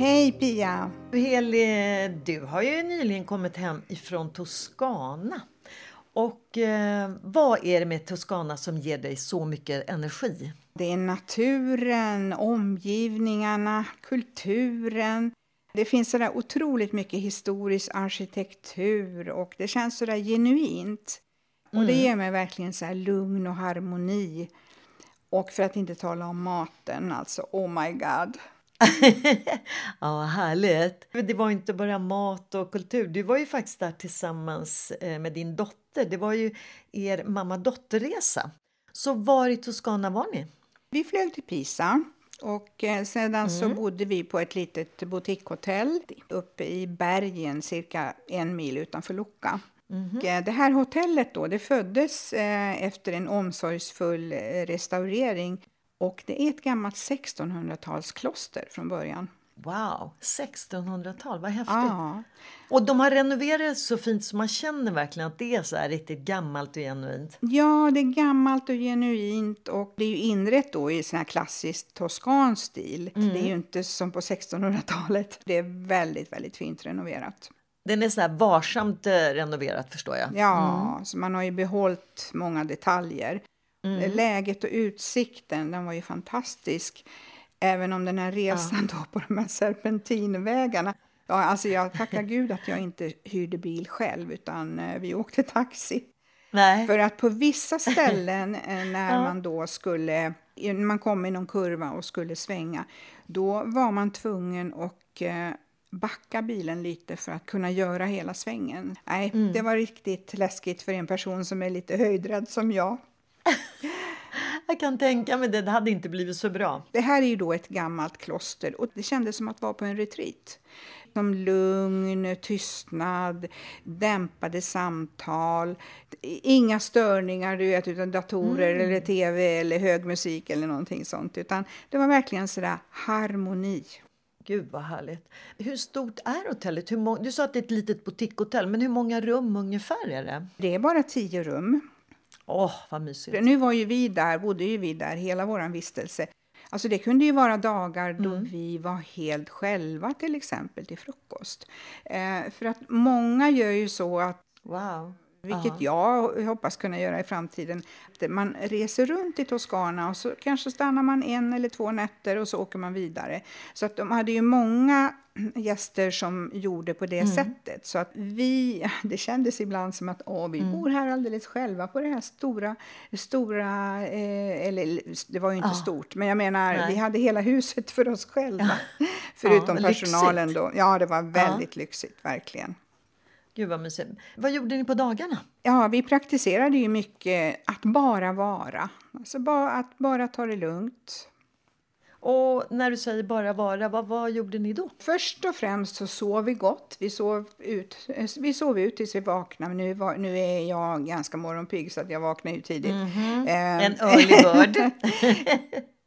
Hej Pia! Heli, du har ju nyligen kommit hem ifrån Toscana. Och eh, vad är det med Toscana som ger dig så mycket energi? Det är naturen, omgivningarna, kulturen. Det finns sådär otroligt mycket historisk arkitektur och det känns sådär genuint. Och det ger mig verkligen så lugn och harmoni. Och för att inte tala om maten, alltså oh my god. Ja, härligt. Det var inte bara mat och kultur. Du var ju faktiskt där tillsammans eh, med din dotter. Det var ju er mamma-dotterresa. Så var i Toscana var ni? Vi flög till Pisa och eh, sedan mm. så bodde vi på ett litet boutiquehotell uppe i bergen cirka en mil utanför Lucca. Mm. Det här hotellet då, det föddes eh, efter en omsorgsfull restaurering och det är ett gammalt 1600-talskloster från början. Wow, 1600-tal, vad häftigt! Ja. Och de har renoverat så fint så man känner verkligen att det är så riktigt gammalt och genuint. Ja, det är gammalt och genuint och det är ju inrett då i sån här klassisk toskansk stil. Mm. Det är ju inte som på 1600-talet. Det är väldigt, väldigt fint renoverat. Den är så här varsamt eh, renoverat förstår jag. Ja, mm. så man har ju behållit många detaljer. Mm. Läget och utsikten, den var ju fantastisk. Även om den här resan ja. då på de här serpentinvägarna. Ja, alltså jag tackar gud att jag inte hyrde bil själv, utan eh, vi åkte taxi. Nej. För att på vissa ställen eh, när ja. man då skulle, när man kom i någon kurva och skulle svänga, då var man tvungen att eh, backa bilen lite för att kunna göra hela svängen. Nej, mm. det var riktigt läskigt för en person som är lite höjdrädd som jag. Jag kan tänka mig det, det hade inte blivit så bra. Det här är ju då ett gammalt kloster och det kändes som att vara på en retreat. Som lugn, tystnad, dämpade samtal, inga störningar du vet, utan datorer mm. eller tv eller hög musik eller någonting sånt. Utan det var verkligen sådär harmoni. Gud vad härligt. Hur stort är hotellet? Hur du sa att det är ett litet boutiquehotell, men hur många rum ungefär är det? Det är bara tio rum. Åh, oh, vad mysigt. Nu var ju vi där, bodde ju vi där hela vår vistelse. Alltså det kunde ju vara dagar då mm. vi var helt själva till exempel till frukost. Eh, för att många gör ju så att wow. Vilket Aha. jag hoppas kunna göra i framtiden. Man reser runt i Toscana och så kanske stannar man en eller två nätter och så åker man vidare. Så att de hade ju många gäster som gjorde på det mm. sättet. Så att vi, det kändes ibland som att åh, vi mm. bor här alldeles själva på det här stora, stora eh, eller det var ju inte ah. stort, men jag menar, Nej. vi hade hela huset för oss själva. Förutom ja, personalen lyxigt. då. Ja, det var väldigt ja. lyxigt, verkligen. Gud vad mysigt. Vad gjorde ni på dagarna? Ja, vi praktiserade ju mycket att bara vara. Alltså bara, att bara ta det lugnt. Och när du säger bara vara, vad, vad gjorde ni då? Först och främst så sov vi gott. Vi sov ut, vi sov ut tills vi vaknade. Nu, var, nu är jag ganska morgonpigg så att jag vaknar ju tidigt. Mm -hmm. eh, en early bird.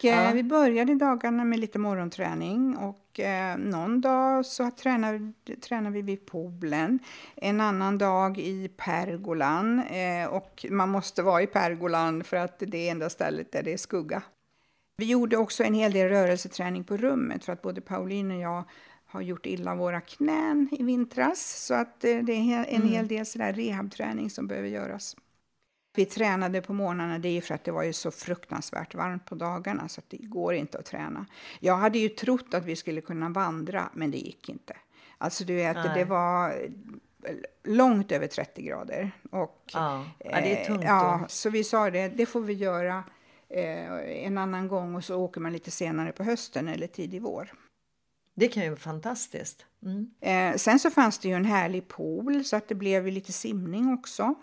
ja. Eh, vi började dagarna med lite morgonträning och eh, någon dag så tränar, tränar vi vid poolen, en annan dag i pergolan eh, och man måste vara i pergolan för att det är enda stället där det är skugga. Vi gjorde också en hel del rörelseträning på rummet för att både Pauline och jag har gjort illa våra knän i vintras så att eh, det är en hel mm. del sådär rehabträning som behöver göras. Vi tränade på morgnarna, det är för att det var ju så fruktansvärt varmt på dagarna så det går inte att träna. Jag hade ju trott att vi skulle kunna vandra, men det gick inte. Alltså du vet, det var långt över 30 grader. Och, ja. ja det är tungt. Eh, ja, så vi sa det, det får vi göra eh, en annan gång och så åker man lite senare på hösten eller tidig vår. Det kan ju vara fantastiskt. Mm. Eh, sen så fanns det ju en härlig pool så att det blev lite simning också.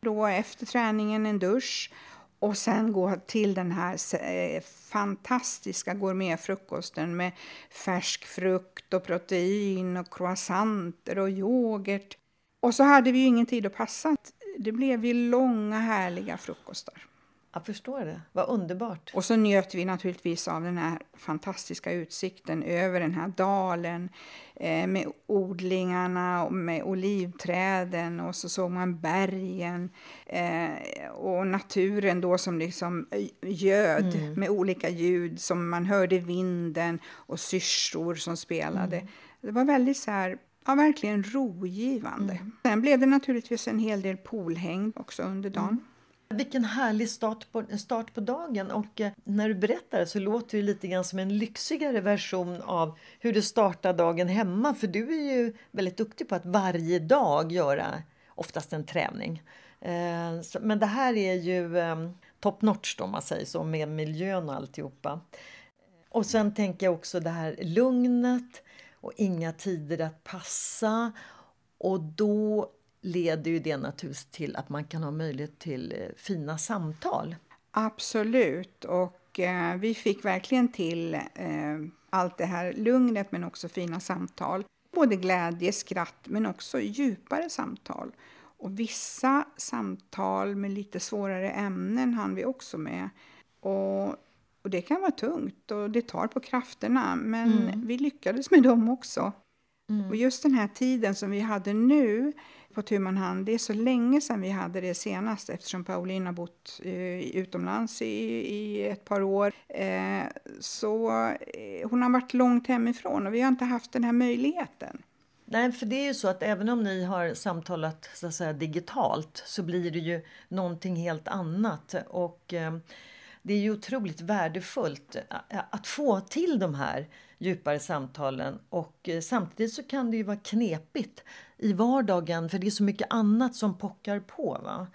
Då efter träningen en dusch och sen gå till den här eh, fantastiska gourmetfrukosten med färsk frukt och protein och croissanter och yoghurt. Och så hade vi ju ingen tid att passa. Det blev ju långa härliga frukostar. Jag förstår det. Vad underbart. Och så njöt vi naturligtvis av den här fantastiska utsikten över den här dalen eh, med odlingarna och med olivträden och så såg man bergen eh, och naturen då som liksom göd mm. med olika ljud som man hörde vinden och syrsor som spelade. Mm. Det var väldigt så här Ja, verkligen rogivande. Mm. Sen blev det naturligtvis en hel del poolhäng också under dagen. Vilken härlig start på, start på dagen och eh, när du berättar så låter det lite grann som en lyxigare version av hur du startar dagen hemma för du är ju väldigt duktig på att varje dag göra oftast en träning. Eh, men det här är ju ehm, top notch då man säger så med miljön och alltihopa. Och sen tänker jag också det här lugnet och inga tider att passa och då leder ju det naturligtvis till att man kan ha möjlighet till eh, fina samtal. Absolut, och eh, vi fick verkligen till eh, allt det här lugnet men också fina samtal. Både glädje, skratt men också djupare samtal. Och vissa samtal med lite svårare ämnen hann vi också med. Och, och det kan vara tungt och det tar på krafterna men mm. vi lyckades med dem också. Mm. Och just den här tiden som vi hade nu på tu hand. Det är så länge sedan vi hade det senast eftersom Pauline har bott eh, utomlands i, i ett par år. Eh, så eh, hon har varit långt hemifrån och vi har inte haft den här möjligheten. Nej, för det är ju så att även om ni har samtalat så att säga, digitalt så blir det ju någonting helt annat. Och eh, det är ju otroligt värdefullt eh, att få till de här djupare samtalen och eh, samtidigt så kan det ju vara knepigt i vardagen för det är så mycket annat som pockar på. Va?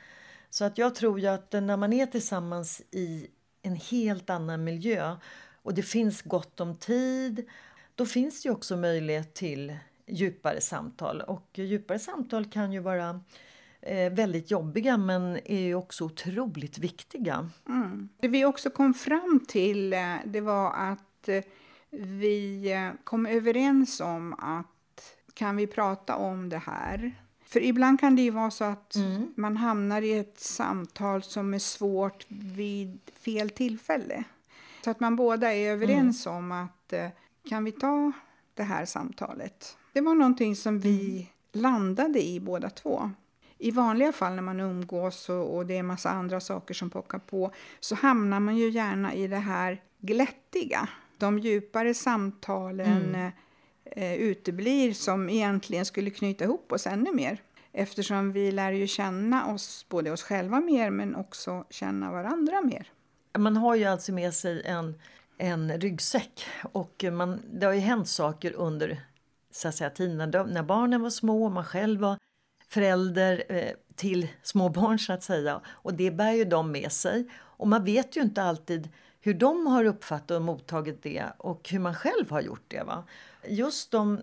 Så att jag tror ju att när man är tillsammans i en helt annan miljö och det finns gott om tid, då finns det också möjlighet till djupare samtal. Och djupare samtal kan ju vara eh, väldigt jobbiga men är ju också otroligt viktiga. Mm. Det vi också kom fram till eh, det var att eh, vi eh, kom överens om att kan vi prata om det här? För ibland kan det ju vara så att mm. man hamnar i ett samtal som är svårt vid fel tillfälle. Så att man båda är överens mm. om att eh, kan vi ta det här samtalet? Det var någonting som vi mm. landade i båda två. I vanliga fall när man umgås och, och det är en massa andra saker som pockar på så hamnar man ju gärna i det här glättiga. De djupare samtalen mm eh, uteblir som egentligen skulle knyta ihop oss ännu mer. Eftersom vi lär ju känna oss, både oss själva mer men också känna varandra mer. Man har ju alltså med sig en, en ryggsäck och man, det har ju hänt saker under så att säga, tiden när, när barnen var små och man själv var förälder eh, till små barn så att säga. Och det bär ju de med sig. Och man vet ju inte alltid hur de har uppfattat och mottagit det och hur man själv har gjort det. Va? Just de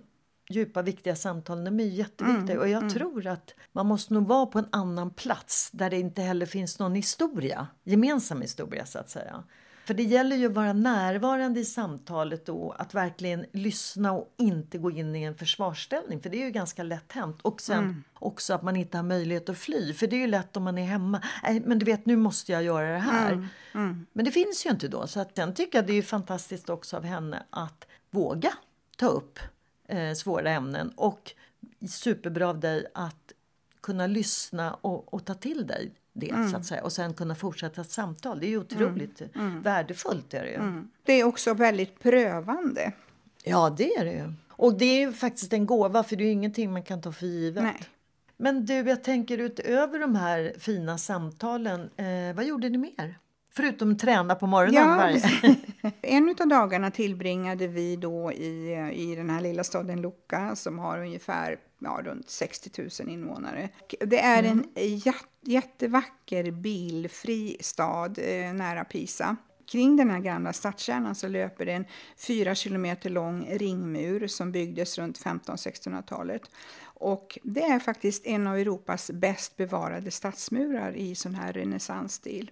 djupa viktiga samtalen de är jätteviktiga mm, och jag mm. tror att man måste nog vara på en annan plats där det inte heller finns någon historia, gemensam historia så att säga. För det gäller ju att vara närvarande i samtalet och att verkligen lyssna och inte gå in i en försvarsställning. För det är ju ganska lätt hänt. Och sen mm. också att man inte har möjlighet att fly. För det är ju lätt om man är hemma. Nej, men du vet, nu måste jag göra det här. Mm. Mm. Men det finns ju inte då. Så att sen tycker jag det är fantastiskt också av henne att våga ta upp eh, svåra ämnen. Och superbra av dig att kunna lyssna och, och ta till dig det mm. så att säga. Och sen kunna fortsätta ett samtal. Det är ju otroligt mm. mm. värdefullt. Är det, ju. Mm. det är också väldigt prövande. Ja, det är det ju. Och det är ju faktiskt en gåva för det är ingenting man kan ta för givet. Nej. Men du, jag tänker utöver de här fina samtalen, eh, vad gjorde ni mer? Förutom träna på morgonen? Ja, varje... En av dagarna tillbringade vi då i, i den här lilla staden Lucca som har ungefär ja, runt 60 000 invånare. Det är en mm. jättevacker bilfri stad eh, nära Pisa. Kring den här gamla stadskärnan så löper det en fyra kilometer lång ringmur som byggdes runt 1500-1600-talet. Och det är faktiskt en av Europas bäst bevarade stadsmurar i sån här renässansstil.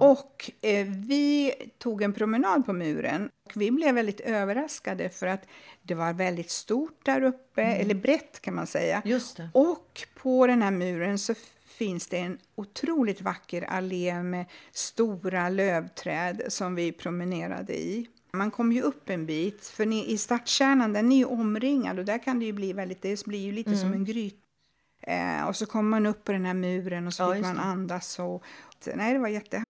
Och eh, vi tog en promenad på muren. Och vi blev väldigt överraskade för att det var väldigt stort där uppe, mm. eller brett kan man säga. Just det. Och på den här muren så finns det en otroligt vacker allé med stora lövträd som vi promenerade i. Man kom ju upp en bit, för ni, i stadskärnan den är ju omringad och där kan det ju bli väldigt, det blir ju lite mm. som en gryta. Eh, och så kommer man upp på den här muren och så ja, fick man andas och, nej det var jätte...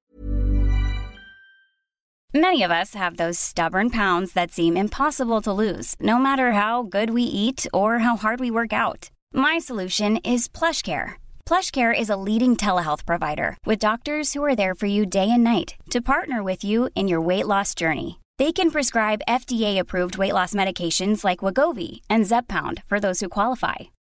Many of us have those stubborn pounds that seem impossible to lose, no matter how good we eat or how hard we work out. My solution is plush care. PlushCare is a leading telehealth provider with doctors who are there for you day and night to partner with you in your weight loss journey. They can prescribe FDA-approved weight loss medications like Wagovi and Zepbound for those who qualify.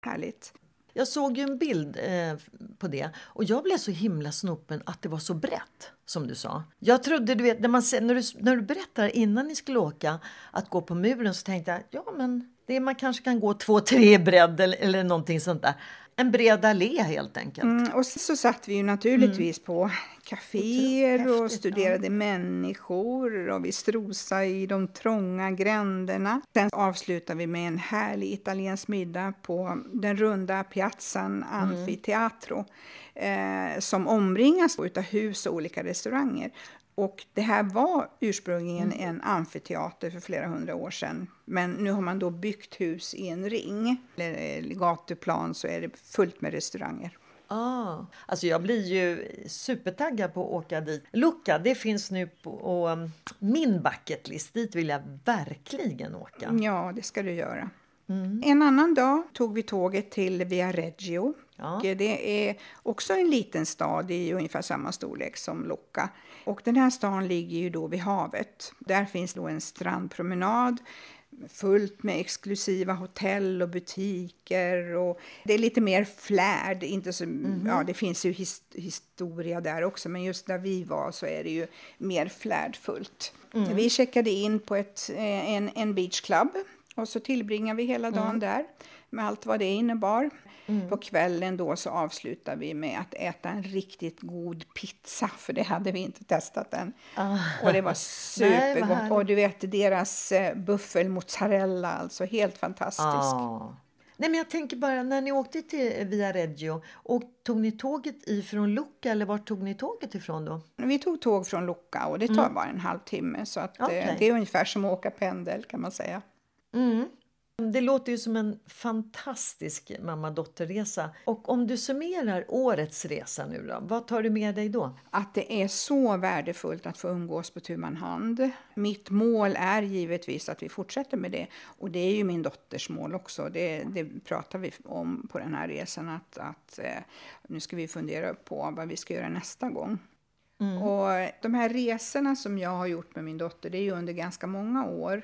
Härligt. Jag såg ju en bild eh, på det och jag blev så himla snopen att det var så brett som du sa. Jag trodde, du vet, när, man, när, du, när du berättar innan ni skulle åka att gå på muren så tänkte jag, ja men det, man kanske kan gå två, tre bredd eller, eller någonting sånt där en bred allé helt enkelt. Mm, och så, så satt vi ju naturligtvis mm. på kaféer och studerade ja. människor och vi strosade i de trånga gränderna. Sen avslutade vi med en härlig italiensk middag på den runda piazzan mm. Anfiteatro mm. eh, som omringas av hus och olika restauranger. Och det här var ursprungligen mm. en amfiteater för flera hundra år sedan. Men nu har man då byggt hus i en ring, eller gatuplan, så är det fullt med restauranger. Ah, alltså jag blir ju supertaggad på att åka dit. Lucca, det finns nu på um, min bucketlist. Dit vill jag verkligen åka. Ja, det ska du göra. Mm. En annan dag tog vi tåget till Viareggio. Ja. Det är också en liten stad i ungefär samma storlek som Lucca. Och den här stan ligger ju då vid havet. Där finns då en strandpromenad fullt med exklusiva hotell och butiker. Och det är lite mer flärd. Inte så, mm ja, det finns ju his, historia där också, men just där vi var så är det ju mer flärdfullt. Mm. Vi checkade in på ett, eh, en, en beachclub och så tillbringade vi hela dagen mm. där med allt vad det innebar. Mm. På kvällen då så avslutar vi med att äta en riktigt god pizza, för det hade vi inte testat än. Ah. Och det var supergott. Nej, och du vet deras eh, buffelmozzarella, alltså helt fantastisk. Ah. Nej, men jag tänker bara, när ni åkte till Via Reggio, och tog ni tåget ifrån Lucca eller var tog ni tåget ifrån då? Vi tog tåg från Lucca och det tar mm. bara en halvtimme så att, okay. eh, det är ungefär som att åka pendel kan man säga. Mm. Det låter ju som en fantastisk mamma-dotterresa. Och om du summerar årets resa nu då, vad tar du med dig då? Att det är så värdefullt att få umgås på tu man hand. Mitt mål är givetvis att vi fortsätter med det. Och det är ju min dotters mål också. Det, det pratar vi om på den här resan. Att, att eh, nu ska vi fundera på vad vi ska göra nästa gång. Mm. Och de här resorna som jag har gjort med min dotter, det är ju under ganska många år.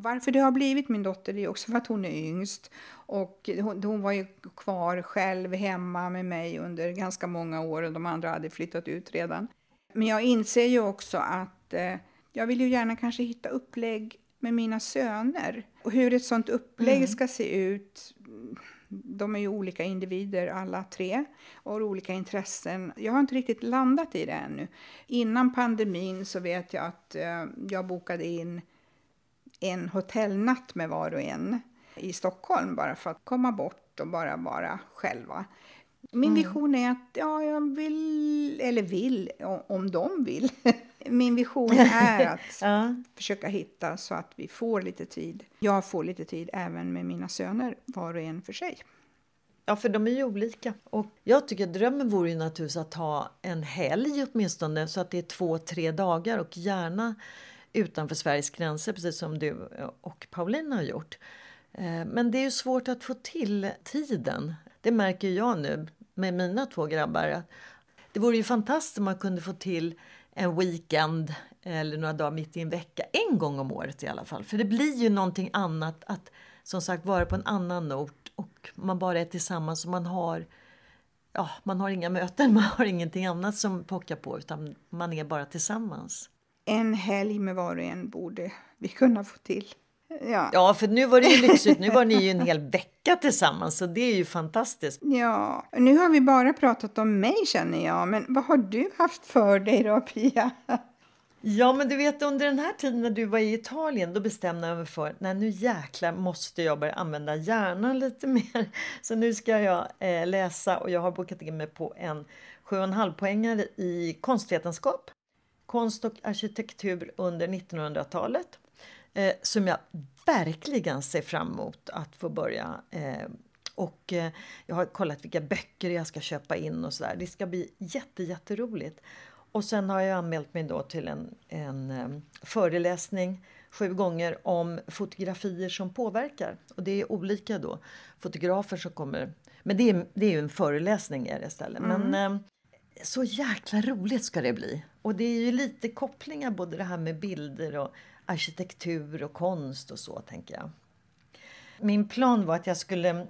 Varför det har blivit min dotter det är också för att hon är yngst. Och hon, hon, var ju kvar själv hemma med mig under ganska många år och de andra hade flyttat ut redan. Men jag inser ju också att eh, jag vill ju gärna kanske hitta upplägg med mina söner. Och hur ett sånt upplägg mm. ska se ut, de är ju olika individer alla tre och har olika intressen. Jag har inte riktigt landat i det ännu. Innan pandemin så vet jag att eh, jag bokade in en hotellnatt med var och en i Stockholm bara för att komma bort och bara vara själva. Min mm. vision är att ja, jag vill, eller vill, om de vill. Min vision är att ja. försöka hitta så att vi får lite tid. Jag får lite tid även med mina söner, var och en för sig. Ja, för de är ju olika. Och jag tycker drömmen vore ju naturligtvis att ha en helg åtminstone så att det är två, tre dagar och gärna utanför Sveriges gränser precis som du och Paulina har gjort. Eh, men det är ju svårt att få till tiden. Det märker jag nu med mina två grabbar. Det vore ju fantastiskt om man kunde få till en weekend eller några dagar mitt i en vecka. En gång om året i alla fall. För det blir ju någonting annat att som sagt vara på en annan ort och man bara är tillsammans och man har Ja, man har inga möten, man har ingenting annat som pockar på utan man är bara tillsammans. En helg med var och en borde vi kunna få till. Ja. ja, för nu var det ju lyxigt. Nu var ni ju en hel vecka tillsammans, så det är ju fantastiskt. Ja, nu har vi bara pratat om mig känner jag, men vad har du haft för dig då, Pia? Ja, men du vet under den här tiden när du var i Italien, då bestämde jag mig för att nu jäklar måste jag börja använda hjärnan lite mer. Så nu ska jag eh, läsa och jag har bokat in mig på en 7,5 poängare i konstvetenskap, konst och arkitektur under 1900-talet eh, som jag verkligen ser fram emot att få börja. Eh, och eh, jag har kollat vilka böcker jag ska köpa in och sådär. Det ska bli jätte, jätteroligt. Och sen har jag anmält mig då till en, en um, föreläsning sju gånger om fotografier som påverkar. Och det är olika då fotografer som kommer. Men det är, det är ju en föreläsning är det istället. Mm. Men um, så jäkla roligt ska det bli. Och det är ju lite kopplingar både det här med bilder och arkitektur och konst och så, tänker jag. Min plan var att jag skulle mm,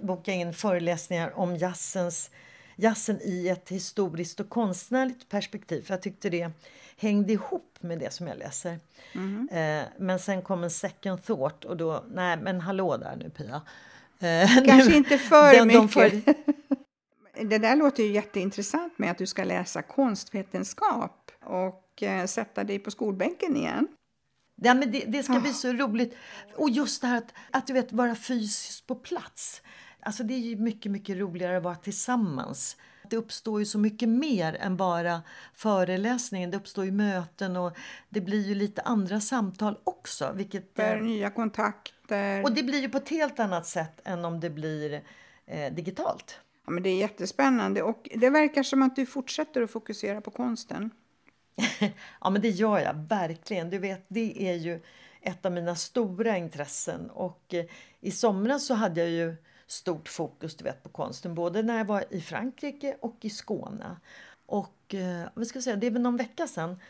boka in föreläsningar om jazzens, jazzen i ett historiskt och konstnärligt perspektiv. För jag tyckte det hängde ihop med det som jag läser. Mm. Eh, men sen kom en second thought och då, nej men hallå där nu Pia. Eh, Kanske inte för den, mycket. De för... det där låter ju jätteintressant med att du ska läsa konstvetenskap och eh, sätta dig på skolbänken igen. Ja, men det, det ska bli så roligt. Och just det här att, att du vet, vara fysiskt på plats. Alltså det är ju mycket, mycket roligare att vara tillsammans. Det uppstår ju så mycket mer än bara föreläsningen. Det uppstår ju möten och det blir ju lite andra samtal också. Vilket, För nya kontakter. Och det blir ju på ett helt annat sätt än om det blir eh, digitalt. Ja, men det är jättespännande och det verkar som att du fortsätter att fokusera på konsten. ja, men det gör jag verkligen. Du vet, det är ju ett av mina stora intressen. Och eh, i somras så hade jag ju stort fokus du vet, på konsten, både när jag var i Frankrike och i Skåne. Och eh, vad ska jag säga, det är väl någon vecka sedan,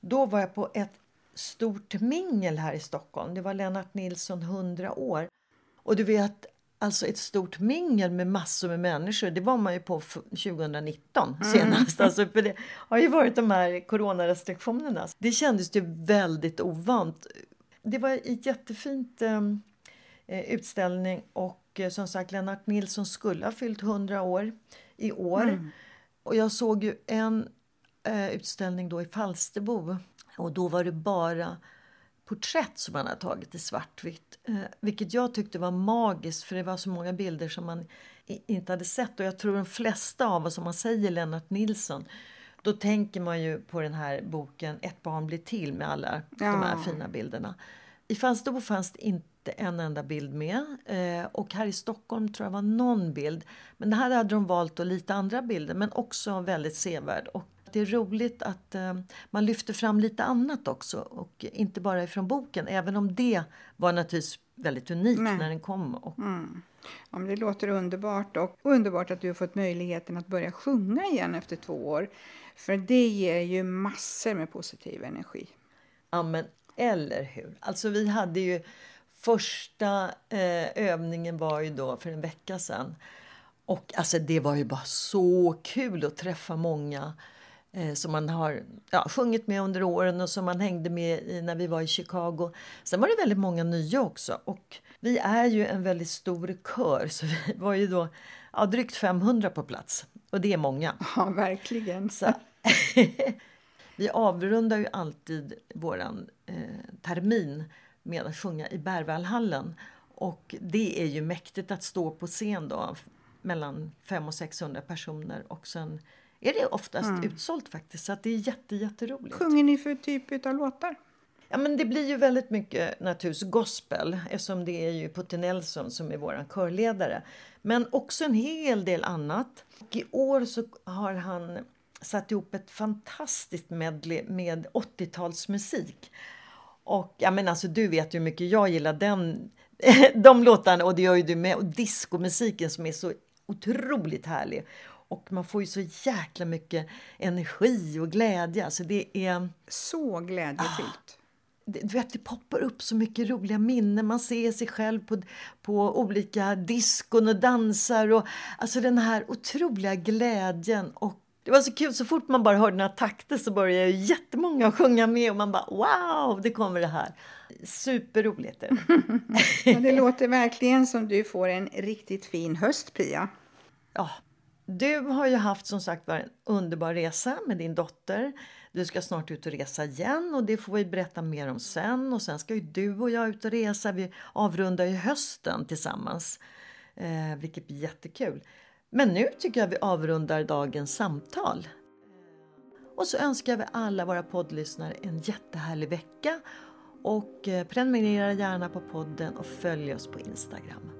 då var jag på ett stort mingel här i Stockholm. Det var Lennart Nilsson 100 år. Och du vet, alltså ett stort mingel med massor med människor. Det var man ju på 2019 mm. senast. Alltså för det har ju varit de här coronarestriktionerna. Det kändes ju väldigt ovant. Det var en jättefint ehm, eh, utställning och eh, som sagt Lennart Nilsson skulle ha fyllt 100 år i år. Mm. Och jag såg ju en eh, utställning då i Falsterbo och då var det bara porträtt som han har tagit i svartvitt. Eh, vilket jag tyckte var magiskt för det var så många bilder som man inte hade sett. Och jag tror de flesta av oss, om man säger Lennart Nilsson, då tänker man ju på den här boken Ett barn blir till med alla ja. de här fina bilderna. I Falsterbo fanns det inte en enda bild med. Eh, och här i Stockholm tror jag var någon bild. Men här hade de valt lite andra bilder men också väldigt sevärd. Och det är roligt att eh, man lyfter fram lite annat också och inte bara ifrån boken, även om det var naturligtvis väldigt unikt Nej. när den kom. Och... Mm. Ja, det låter underbart och underbart att du har fått möjligheten att börja sjunga igen efter två år. För det ger ju massor med positiv energi. Ja, men Eller hur? Alltså vi hade ju första eh, övningen var ju då för en vecka sedan. Och alltså det var ju bara så kul att träffa många som man har ja, sjungit med under åren och som man hängde med i när vi var i Chicago. Sen var det väldigt många nya också. Och vi är ju en väldigt stor kör så vi var ju då ja, drygt 500 på plats. Och det är många. Ja, verkligen. Så, vi avrundar ju alltid vår eh, termin med att sjunga i Berwaldhallen. Och det är ju mäktigt att stå på scen då mellan 500 och 600 personer och sen är det oftast mm. utsålt faktiskt. Så att det är jätte, jätteroligt. Sjunger ni för typ av låtar? Ja, men det blir ju väldigt mycket naturligtvis gospel eftersom det är ju Putte Nelson som är vår körledare. Men också en hel del annat. Och I år så har han satt ihop ett fantastiskt medley med 80-talsmusik. Och ja, men alltså, du vet ju hur mycket jag gillar den, de låtarna och det gör ju du med. Och discomusiken som är så otroligt härlig. Och man får ju så jäkla mycket energi och glädje. Alltså det är... Så glädjefyllt. Ah, du vet, det poppar upp så mycket roliga minnen. Man ser sig själv på, på olika diskon och dansar. Och, alltså den här otroliga glädjen. Och det var så kul, så fort man bara hörde några takter så började jättemånga sjunga med och man bara wow, det kommer det här. Superroligt. ja, det låter verkligen som du får en riktigt fin höst, Pia. Ja, du har ju haft som sagt var en underbar resa med din dotter. Du ska snart ut och resa igen och det får vi berätta mer om sen. Och sen ska ju du och jag ut och resa. Vi avrundar ju hösten tillsammans, eh, vilket blir jättekul. Men nu tycker jag vi avrundar dagens samtal. Och så önskar vi alla våra poddlyssnare en jättehärlig vecka och eh, prenumerera gärna på podden och följ oss på Instagram.